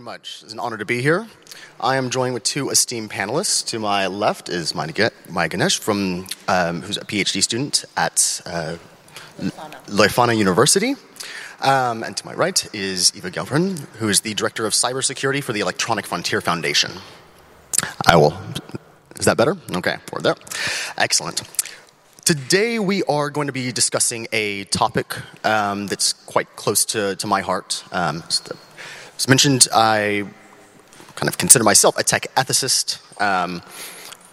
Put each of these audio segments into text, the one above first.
very much. It's an honor to be here. I am joined with two esteemed panelists. To my left is Maya Ganesh, from, um, who's a PhD student at uh, University. Um, and to my right is Eva Galperin, who is the Director of Cybersecurity for the Electronic Frontier Foundation. I will. Is that better? Okay, we're there. Excellent. Today, we are going to be discussing a topic um, that's quite close to, to my heart. Um, as mentioned, I kind of consider myself a tech ethicist. Um,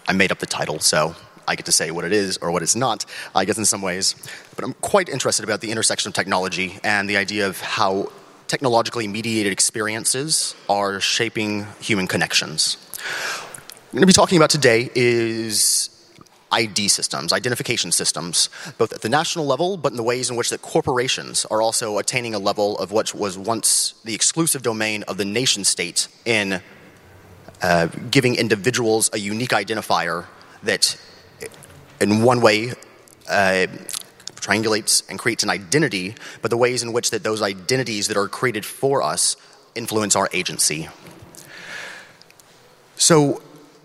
I made up the title, so I get to say what it is or what it's not, I guess, in some ways. But I'm quite interested about the intersection of technology and the idea of how technologically mediated experiences are shaping human connections. What I'm going to be talking about today is ID systems, identification systems, both at the national level, but in the ways in which that corporations are also attaining a level of what was once the exclusive domain of the nation state in uh, giving individuals a unique identifier that, in one way, uh, triangulates and creates an identity, but the ways in which that those identities that are created for us influence our agency. So,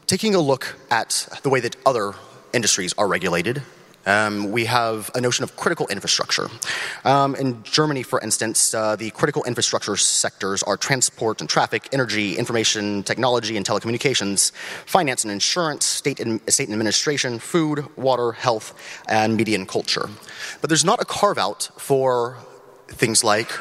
taking a look at the way that other industries are regulated. Um, we have a notion of critical infrastructure. Um, in Germany, for instance, uh, the critical infrastructure sectors are transport and traffic, energy, information technology and telecommunications, finance and insurance, state and, state administration, food, water, health, and media and culture. But there's not a carve out for things like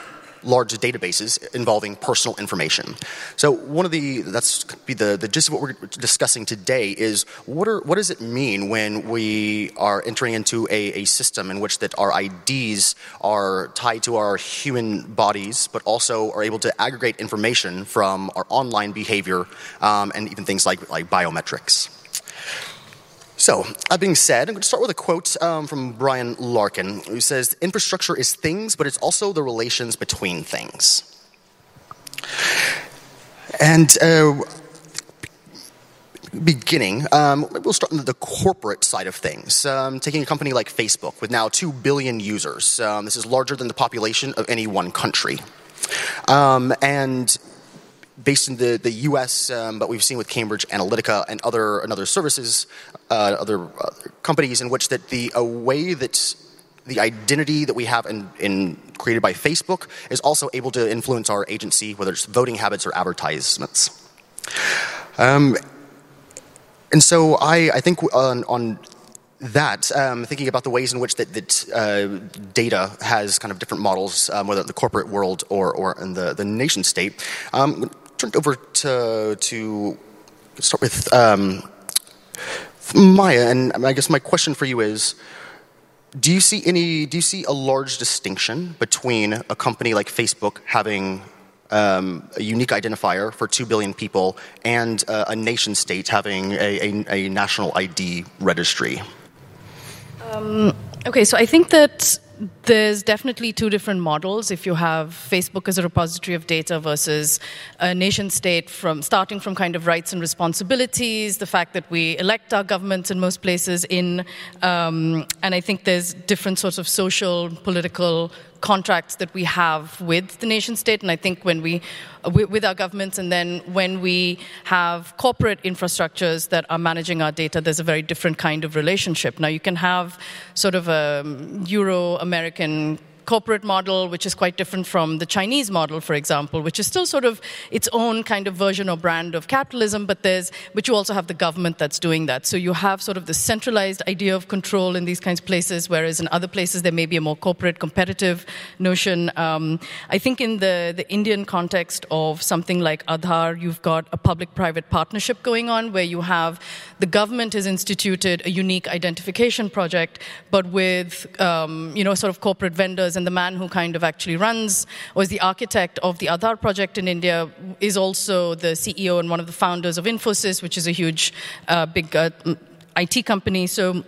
large databases involving personal information. So one of the that's be the, the gist of what we're discussing today is what are what does it mean when we are entering into a, a system in which that our IDs are tied to our human bodies, but also are able to aggregate information from our online behavior um, and even things like like biometrics. So, that being said, I'm going to start with a quote um, from Brian Larkin, who says Infrastructure is things, but it's also the relations between things. And uh, beginning, um, we'll start on the corporate side of things. Um, taking a company like Facebook with now 2 billion users, um, this is larger than the population of any one country. Um, and based in the, the US, um, but we've seen with Cambridge Analytica and other, and other services, uh, other, other, companies, in which that the a way that the identity that we have in, in, created by Facebook is also able to influence our agency, whether it's voting habits or advertisements. Um, and so I, I think on, on that, um, thinking about the ways in which that, that uh, data has kind of different models, um, whether in the corporate world or, or in the, the nation state, um, turn it over to, to start with um, Maya, and I guess my question for you is, do you see any? Do you see a large distinction between a company like Facebook having um, a unique identifier for two billion people and uh, a nation state having a, a, a national ID registry? Um, okay, so I think that there's definitely two different models. If you have facebook as a repository of data versus a nation state from starting from kind of rights and responsibilities the fact that we elect our governments in most places in um, and i think there's different sorts of social political contracts that we have with the nation state. And I think when we, with our governments, and then when we have corporate infrastructures that are managing our data, there's a very different kind of relationship. Now, you can have sort of a um, Euro American corporate model, which is quite different from the Chinese model, for example, which is still sort of its own kind of version or brand of capitalism, but there's, but you also have the government that's doing that. So you have sort of the centralized idea of control in these kinds of places, whereas in other places there may be a more corporate, competitive notion. Um, I think in the, the Indian context of something like Aadhaar, you've got a public-private partnership going on where you have the government has instituted a unique identification project, but with, um, you know, sort of corporate vendors and the man who kind of actually runs was the architect of the Aadhaar project in India is also the CEO and one of the founders of Infosys, which is a huge, uh, big uh, IT company. So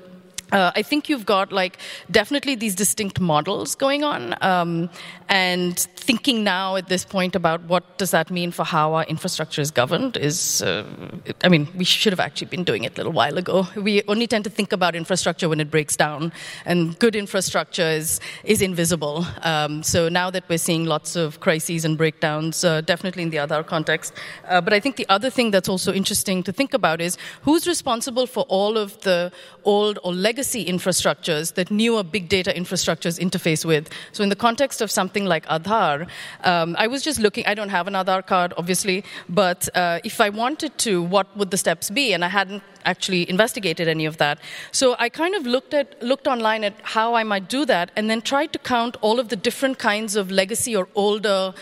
uh, I think you've got like definitely these distinct models going on, um, and thinking now at this point about what does that mean for how our infrastructure is governed is, uh, I mean, we should have actually been doing it a little while ago. We only tend to think about infrastructure when it breaks down, and good infrastructure is is invisible. Um, so now that we're seeing lots of crises and breakdowns, uh, definitely in the other context. Uh, but I think the other thing that's also interesting to think about is who's responsible for all of the old or legacy infrastructures that newer big data infrastructures interface with. So in the context of something like Aadhaar, um, I was just looking. I don't have an Aadhaar card, obviously, but uh, if I wanted to, what would the steps be? And I hadn't actually investigated any of that. So I kind of looked at looked online at how I might do that, and then tried to count all of the different kinds of legacy or older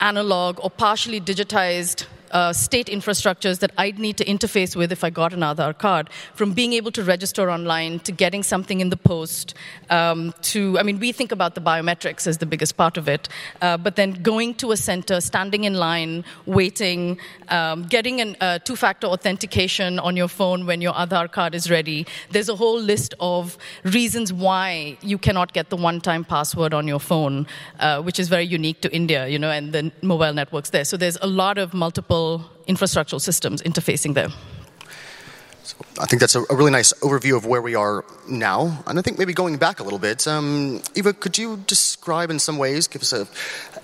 analog or partially digitized uh, state infrastructures that I'd need to interface with if I got an Aadhaar card, from being able to register online to getting something in the post um, to, I mean, we think about the biometrics as the biggest part of it, uh, but then going to a center, standing in line, waiting, um, getting a uh, two factor authentication on your phone when your Aadhaar card is ready. There's a whole list of reasons why you cannot get the one time password on your phone, uh, which is very unique to India, you know, and the mobile networks there. So there's a lot of multiple infrastructural systems interfacing there. So I think that's a, a, really nice overview of where we are now. And I think maybe going back a little bit, um, Eva, could you describe in some ways, give us a,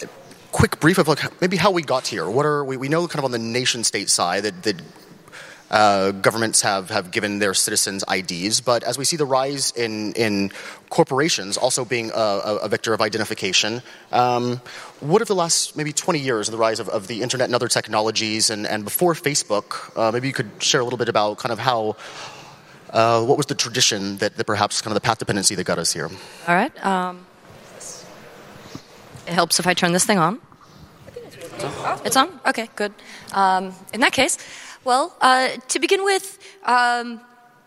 a quick brief of like maybe how we got here? What are we, we know kind of on the nation state side that, that uh, governments have, have given their citizens IDs, but as we see the rise in, in corporations also being a, a vector of identification, um, what have the last maybe 20 years, of the rise of, of the internet and other technologies, and, and before Facebook, uh, maybe you could share a little bit about kind of how, uh, what was the tradition that, that, perhaps kind of the path dependency that got us here? All right. Um, it helps if I turn this thing on. It's on? Okay, good. Um, in that case, well, uh, to begin with, um,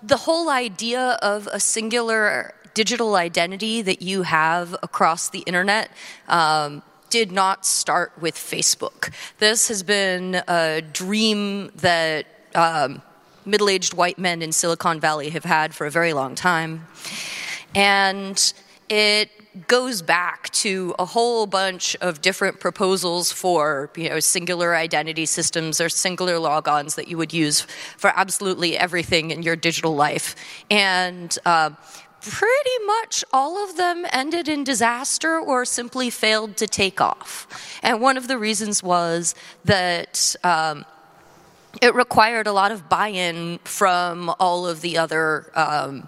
the whole idea of a singular digital identity that you have across the internet um, did not start with Facebook. This has been a dream that um, middle aged white men in Silicon Valley have had for a very long time. And it goes back to a whole bunch of different proposals for you know singular identity systems or singular logons that you would use for absolutely everything in your digital life. And uh, pretty much all of them ended in disaster or simply failed to take off. And one of the reasons was that um, it required a lot of buy-in from all of the other um,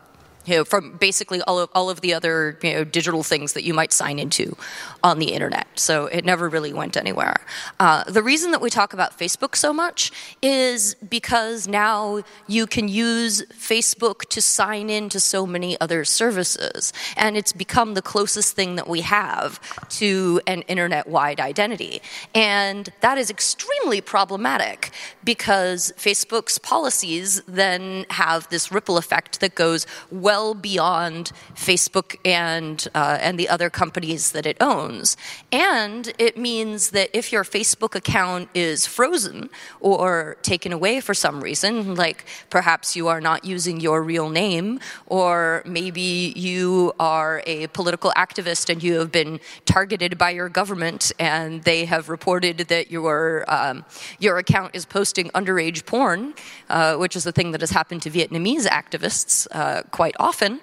you know, from basically all of, all of the other you know, digital things that you might sign into on the internet. So it never really went anywhere. Uh, the reason that we talk about Facebook so much is because now you can use Facebook to sign into so many other services, and it's become the closest thing that we have to an internet wide identity. And that is extremely problematic because Facebook's policies then have this ripple effect that goes well well beyond Facebook and uh, and the other companies that it owns. And it means that if your Facebook account is frozen or taken away for some reason, like perhaps you are not using your real name, or maybe you are a political activist and you have been targeted by your government and they have reported that your um, your account is posting underage porn, uh, which is a thing that has happened to Vietnamese activists uh, quite often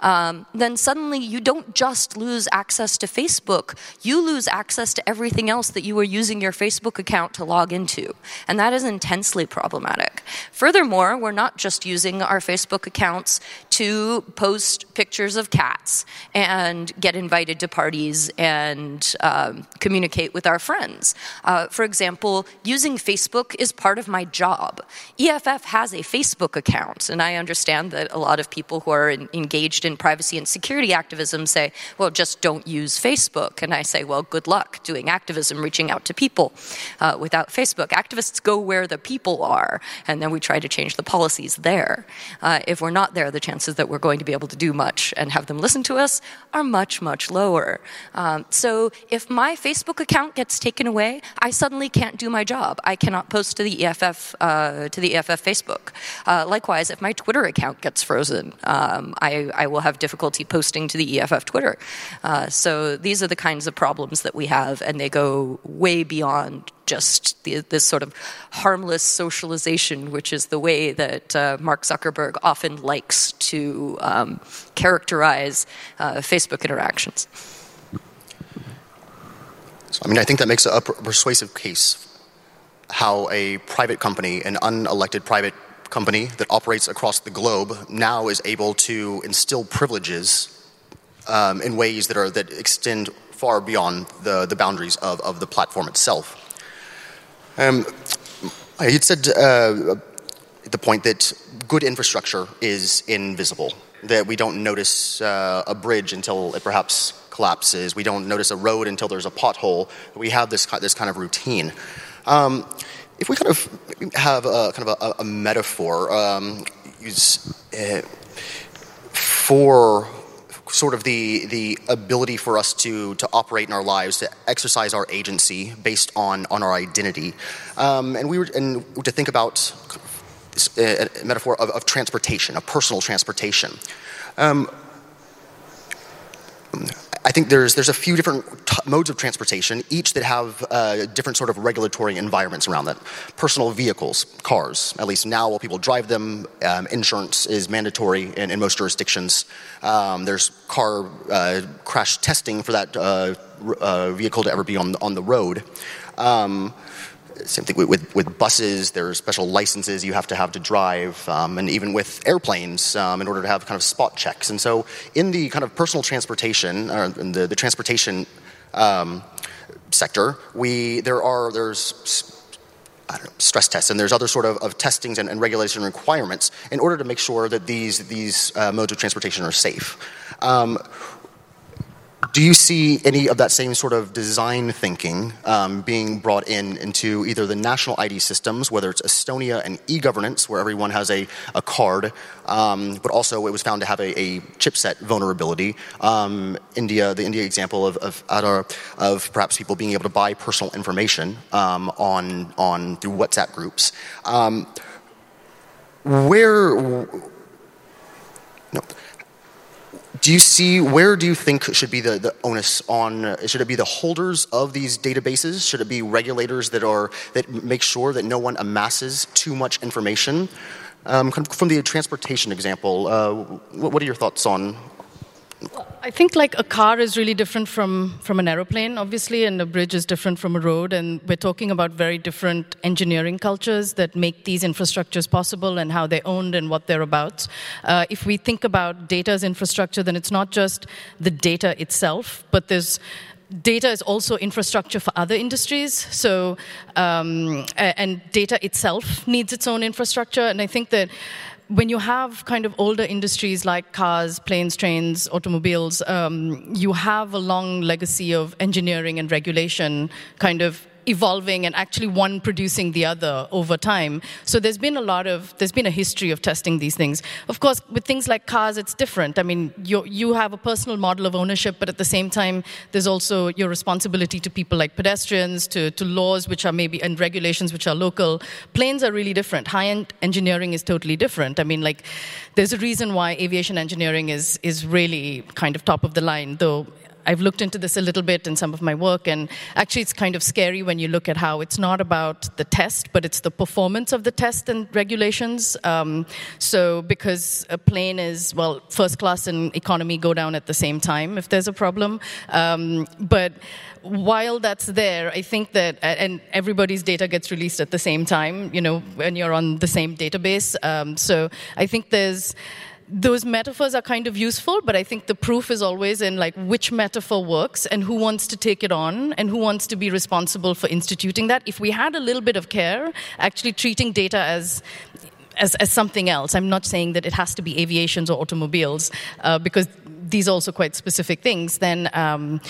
um, then suddenly you don't just lose access to Facebook, you lose access to everything else that you were using your Facebook account to log into. And that is intensely problematic. Furthermore, we're not just using our Facebook accounts to post pictures of cats and get invited to parties and um, communicate with our friends. Uh, for example, using Facebook is part of my job. EFF has a Facebook account, and I understand that a lot of people who are in, engaged in privacy and security activism say, well, just don't use Facebook. And I say, well, good luck doing activism, reaching out to people uh, without Facebook. Activists go where the people are, and then we try to change the policies there. Uh, if we're not there, the chances that we're going to be able to do much and have them listen to us are much, much lower. Um, so if my Facebook account gets taken away, I suddenly can't do my job. I cannot post to the EFF uh, to the EFF Facebook. Uh, likewise, if my Twitter account gets frozen, um, I, I, will have difficulty posting to the EFF Twitter. Uh, so these are the kinds of problems that we have, and they go way beyond just the, this sort of harmless socialization, which is the way that uh, Mark Zuckerberg often likes to um, characterize uh, Facebook interactions. So, I mean, I think that makes a persuasive case how a private company, an unelected private company that operates across the globe, now is able to instill privileges um, in ways that are that extend far beyond the, the boundaries of, of the platform itself. Um, you said uh, the point that good infrastructure is invisible, that we don't notice uh, a bridge until it perhaps collapses, we don't notice a road until there's a pothole. We have this, this kind of routine. Um, if we kind of have a kind of a, a metaphor, um, use uh, for sort of the the ability for us to to operate in our lives, to exercise our agency based on on our identity, um, and we were and to think about uh, a metaphor of, of, transportation, of personal transportation. Um, I think there's there's a few different modes of transportation, each that have uh, different sort of regulatory environments around them. Personal vehicles, cars, at least now, while people drive them, um, insurance is mandatory in, in most jurisdictions. Um, there's car uh, crash testing for that uh, uh vehicle to ever be on on the road. Um, same thing with, with, buses, there are special licenses you have to have to drive, um, and even with airplanes um, in order to have kind of spot checks. And so, in the kind of personal transportation, or in the, the transportation um, sector, we, there are, there's know, stress tests, and there's other sort of, of testings and, and, regulation requirements in order to make sure that these, these uh, modes of transportation are safe. Do you see any of that same sort of design thinking um, being brought in into either the national ID systems, whether it's Estonia and e-governance, where everyone has a, a card, um, but also it was found to have a, a chipset vulnerability. Um, India, the India example of of, of, perhaps people being able to buy personal information um, on on through WhatsApp groups. Um, where no do you see where do you think should be the, the onus on should it be the holders of these databases? Should it be regulators that are that make sure that no one amasses too much information? Um, from the transportation example uh, what are your thoughts on I think like a car is really different from, from an aeroplane, obviously, and a bridge is different from a road. And we're talking about very different engineering cultures that make these infrastructures possible and how they're owned and what they're about. Uh, if we think about data as infrastructure, then it's not just the data itself, but there's data is also infrastructure for other industries. So, um, and data itself needs its own infrastructure. And I think that when you have kind of older industries like cars, planes, trains, automobiles, um, you have a long legacy of engineering and regulation kind of evolving and actually one producing the other over time. So there's been a lot of, there's been a history of testing these things. Of course, with things like cars, it's different. I mean, you, you have a personal model of ownership, but at the same time, there's also your responsibility to people like pedestrians, to, to laws which are maybe, and regulations which are local. Planes are really different. High-end engineering is totally different. I mean, like, there's a reason why aviation engineering is, is really kind of top of the line, though I've looked into this a little bit in some of my work, and actually, it's kind of scary when you look at how it's not about the test, but it's the performance of the test and regulations. Um, so, because a plane is, well, first class and economy go down at the same time if there's a problem. Um, but while that's there, I think that, and everybody's data gets released at the same time, you know, when you're on the same database. Um, so, I think there's, those metaphors are kind of useful, but I think the proof is always in like which metaphor works and who wants to take it on and who wants to be responsible for instituting that. If we had a little bit of care, actually treating data as as, as something else. I'm not saying that it has to be aviations or automobiles, uh, because these are also quite specific things. Then um,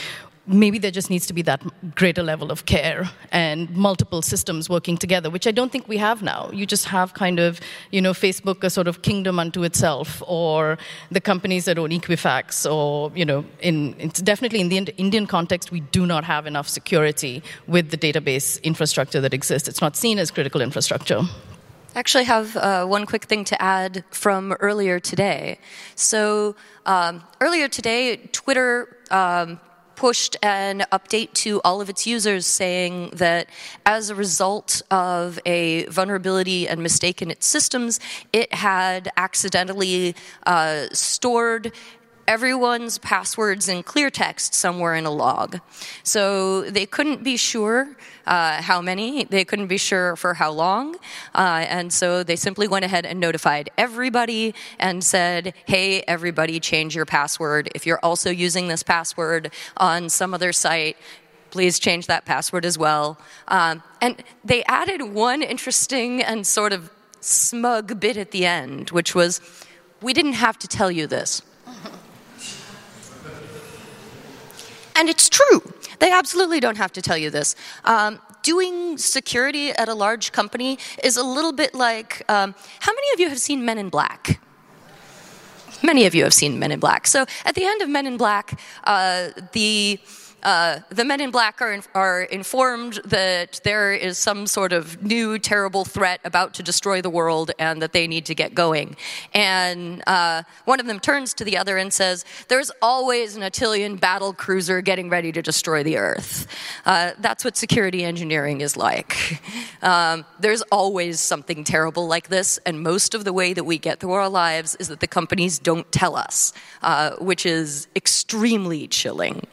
maybe there just needs to be that greater level of care and multiple systems working together, which I don't think we have now. You just have kind of, you know, Facebook a sort of kingdom unto itself, or the companies that own Equifax, or, you know, in, it's definitely in the Indian context, we do not have enough security with the database infrastructure that exists. It's not seen as critical infrastructure. I actually have uh, one quick thing to add from earlier today. So, um, earlier today, Twitter um, pushed an update to all of its users saying that as a result of a vulnerability and mistake in its systems, it had accidentally uh, stored everyone's passwords in clear text somewhere in a log. So they couldn't be sure uh, how many, they couldn't be sure for how long, uh, and so they simply went ahead and notified everybody and said, hey, everybody, change your password. If you're also using this password on some other site, please change that password as well. Um, and they added one interesting and sort of smug bit at the end, which was, we didn't have to tell you this. And it's true. They absolutely don't have to tell you this. Um, doing security at a large company is a little bit like um, how many of you have seen Men in Black? Many of you have seen Men in Black. So at the end of Men in Black, uh, the uh, the men in black are, in, are informed that there is some sort of new terrible threat about to destroy the world and that they need to get going. And uh, one of them turns to the other and says, There's always an Attilan battle cruiser getting ready to destroy the earth. Uh, that's what security engineering is like. Um, there's always something terrible like this, and most of the way that we get through our lives is that the companies don't tell us, uh, which is extremely chilling.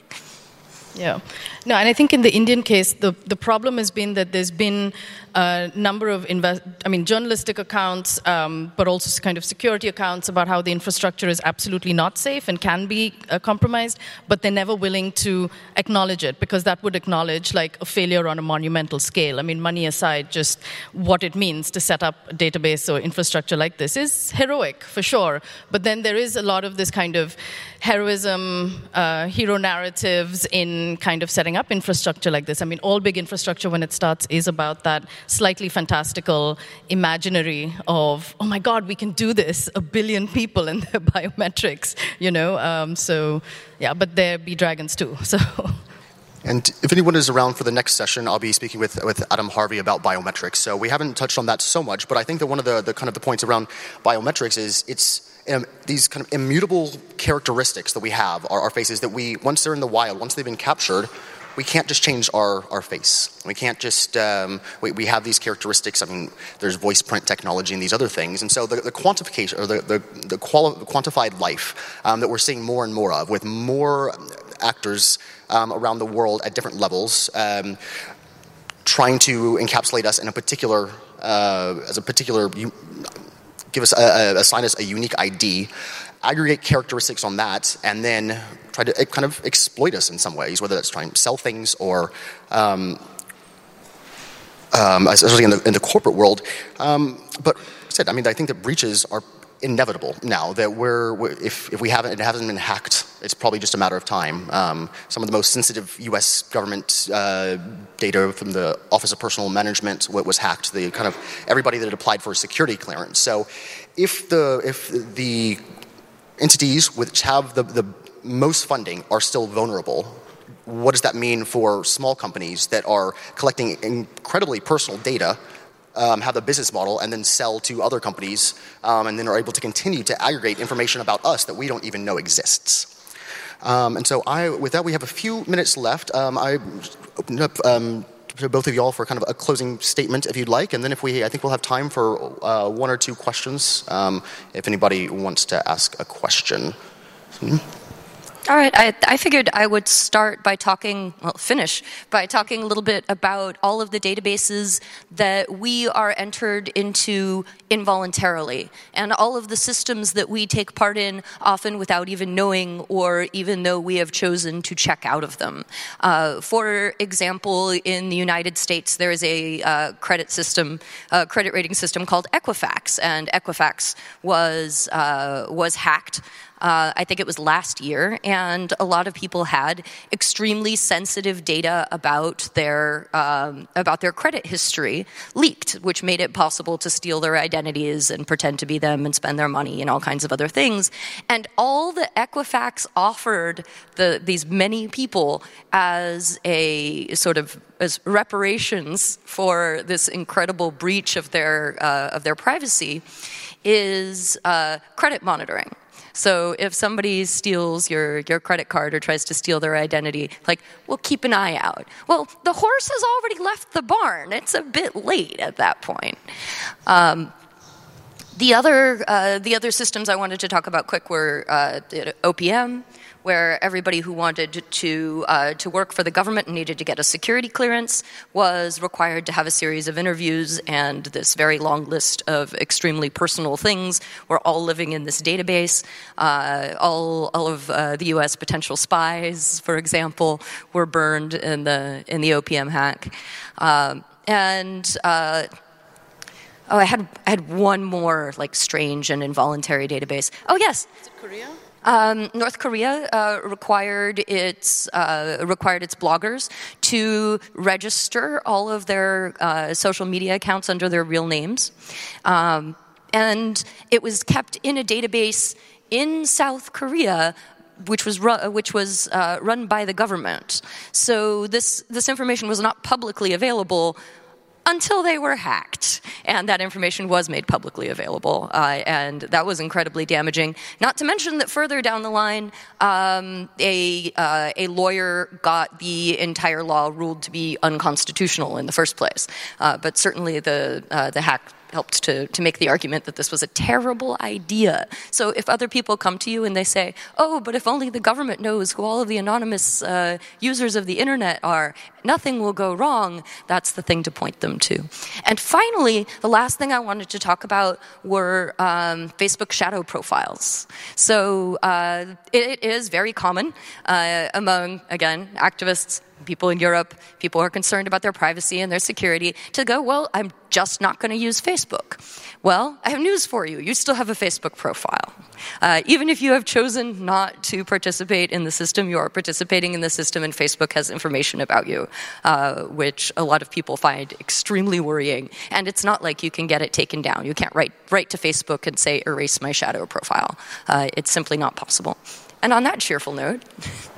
Yeah. No, and I think in the Indian case, the, the problem has been that there's been a number of, invest, I mean, journalistic accounts, um, but also kind of security accounts about how the infrastructure is absolutely not safe and can be uh, compromised, but they're never willing to acknowledge it because that would acknowledge like a failure on a monumental scale. I mean, money aside, just what it means to set up a database or infrastructure like this is heroic for sure. But then there is a lot of this kind of heroism, uh, hero narratives in kind of setting up infrastructure like this. I mean, all big infrastructure when it starts is about that slightly fantastical imaginary of, oh my God, we can do this, a billion people and their biometrics, you know? Um, so, yeah, but there be dragons too, so. And if anyone is around for the next session, I'll be speaking with, with Adam Harvey about biometrics. So we haven't touched on that so much, but I think that one of the, the kind of the points around biometrics is it's um, these kind of immutable characteristics that we have, our, our faces, that we, once they're in the wild, once they've been captured, we can't just change our, our face. We can't just, um, we, we have these characteristics. I mean, there's voice print technology and these other things. And so the, the quantification, or the, the, the quali- quantified life um, that we're seeing more and more of, with more actors um, around the world at different levels, um, trying to encapsulate us in a particular, uh, as a particular, give us, a, a, assign us a unique ID aggregate characteristics on that, and then try to eh, kind of exploit us in some ways, whether that's trying to sell things or, um, um, especially in the, in the, corporate world. Um, but said, I mean, I think that breaches are inevitable now. That we're, if, if we haven't, it hasn't been hacked, it's probably just a matter of time. Um, some of the most sensitive U.S. government uh, data from the Office of Personnel Management was hacked. The kind of everybody that had applied for a security clearance. So, if the if the entities which have the, the most funding are still vulnerable. What does that mean for small companies that are collecting incredibly personal data, um, have a business model, and then sell to other companies, um, and then are able to continue to aggregate information about us that we don't even know exists? Um, and so, I, with that, we have a few minutes left. Um, I opened up um, to both of y'all for kind of a closing statement, if you'd like, and then if we, I think we'll have time for uh, one or two questions. Um, if anybody wants to ask a question. Hmm? All right, I, I, figured I would start by talking, well, finish by talking a little bit about all of the databases that we are entered into involuntarily and all of the systems that we take part in, often without even knowing or even though we have chosen to check out of them. Uh, for example, in the United States, there is a uh, credit system, uh, credit rating system called Equifax, and Equifax was, uh, was hacked Uh, I think it was last year, and a lot of people had extremely sensitive data about their um, about their credit history leaked, which made it possible to steal their identities and pretend to be them and spend their money and all kinds of other things. And all that Equifax offered the, these many people as a sort of as reparations for this incredible breach of their uh, of their privacy is uh, credit monitoring. So if somebody steals your, your credit card or tries to steal their identity, like, well, keep an eye out. Well, the horse has already left the barn. It's a bit late at that point. Um, the other, uh, the other systems I wanted to talk about quick were uh, OPM, where everybody who wanted to uh, to work for the government and needed to get a security clearance was required to have a series of interviews and this very long list of extremely personal things. We're all living in this database. Uh, all all of uh, the U.S. potential spies, for example, were burned in the in the OPM hack, um, and. Oh, I had I had one more like strange and involuntary database. Oh yes. Korea? Um, North Korea uh, required its uh, required its bloggers to register all of their uh, social media accounts under their real names, um, and it was kept in a database in South Korea which was ru- which was uh, run by the government. So this this information was not publicly available until they were hacked. And that information was made publicly available. Uh, and that was incredibly damaging. Not to mention that further down the line, um, a, uh, a lawyer got the entire law ruled to be unconstitutional in the first place. Uh, but certainly the, uh, the hack helped to, to make the argument that this was a terrible idea. So if other people come to you and they say, oh, but if only the government knows who all of the anonymous uh, users of the internet are, nothing will go wrong, that's the thing to point them to. And finally, the last thing I wanted to talk about were um, Facebook shadow profiles. So uh, it, it is very common uh, among, again, activists, people in Europe, people who are concerned about their privacy and their security, to go, well, I'm just not going to use Facebook. Well, I have news for you. You still have a Facebook profile. Uh, even if you have chosen not to participate in the system, you are participating in the system, and Facebook has information about you, uh, which a lot of people find extremely worrying. And it's not like you can get it taken down. You can't write, write to Facebook and say, erase my shadow profile. Uh, it's simply not possible. And on that cheerful note,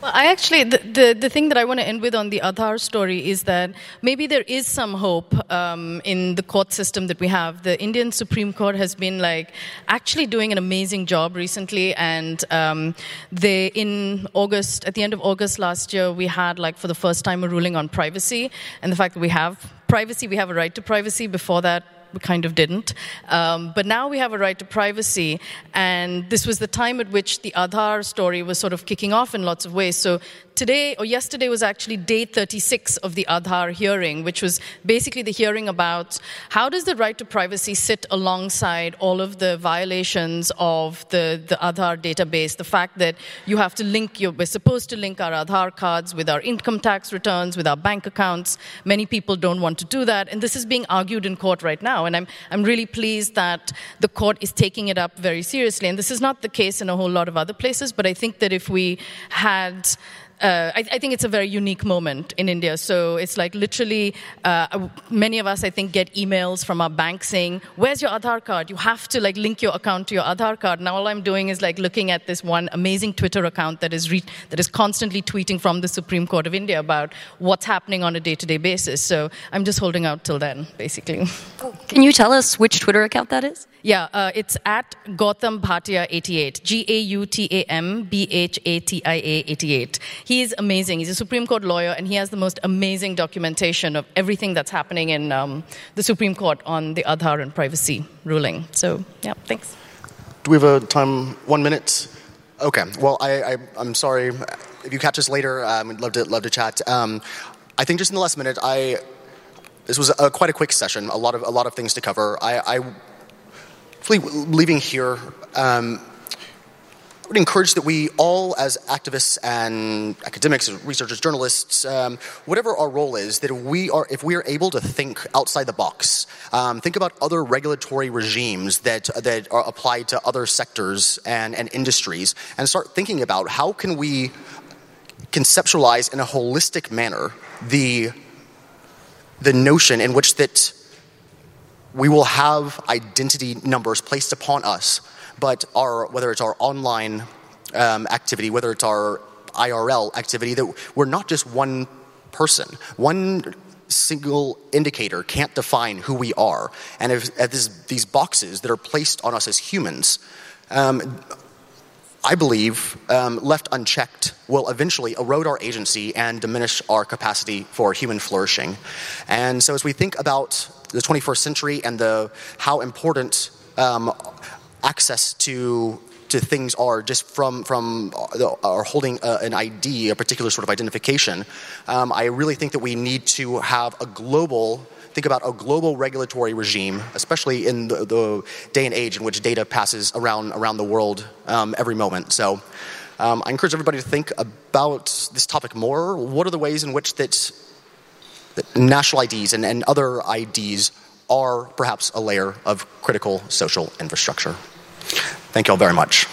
Well, I actually, the, the, the, thing that I want to end with on the Aadhaar story is that maybe there is some hope um, in the court system that we have. The Indian Supreme Court has been like actually doing an amazing job recently, and um, they, in August, at the end of August last year, we had like for the first time a ruling on privacy and the fact that we have privacy, we have a right to privacy. Before that, we kind of didn't. Um, but now we have a right to privacy, and this was the time at which the Aadhaar story was sort of kicking off in lots of ways. So today or yesterday was actually day 36 of the Aadhaar hearing, which was basically the hearing about how does the right to privacy sit alongside all of the violations of the, the Aadhaar database, the fact that you have to link, your, we're supposed to link our Aadhaar cards with our income tax returns, with our bank accounts. Many people don't want to do that, and this is being argued in court right now. And I'm, I'm really pleased that the court is taking it up very seriously. And this is not the case in a whole lot of other places, but I think that if we had uh, I, I, think it's a very unique moment in India. So it's like literally, uh, many of us, I think, get emails from our bank saying, "Where's your Aadhaar card? You have to like link your account to your Aadhaar card." Now all I'm doing is like looking at this one amazing Twitter account that is re- that is constantly tweeting from the Supreme Court of India about what's happening on a day-to-day basis. So I'm just holding out till then, basically. Can you tell us which Twitter account that is? Yeah, uh, it's at Gautam Bhatia 88. G A U T A M B H A T I A 88. He's amazing. He's a Supreme Court lawyer, and he has the most amazing documentation of everything that's happening in um, the Supreme Court on the Aadhaar and privacy ruling. So, yeah, thanks. Do we have a time? One minute? Okay. Well, I, am sorry. If you catch us later, um, we'd love to, love to chat. Um, I think just in the last minute, I this was a, quite a quick session. A lot of a lot of things to cover. I, I leaving here, um, would encourage that we all, as activists and academics, researchers, journalists, um, whatever our role is, that if we are, if we are able to think outside the box, um, think about other regulatory regimes that that are applied to other sectors and, and industries, and start thinking about how can we conceptualize in a holistic manner the the notion in which that we will have identity numbers placed upon us but our whether it's our online um, activity, whether it's our IRL activity, that we're not just one person. One single indicator can't define who we are. And if, if this, these boxes that are placed on us as humans, um, I believe, um, left unchecked, will eventually erode our agency and diminish our capacity for human flourishing. And so, as we think about the 21st century and the how important um, access to to things are just from from are holding a, an ID, a particular sort of identification. Um, I really think that we need to have a global think about a global regulatory regime, especially in the, the day and age in which data passes around, around the world um, every moment. So um, I encourage everybody to think about this topic more. What are the ways in which that, that national IDs and, and other IDs are perhaps a layer of critical social infrastructure? Thank you all very much.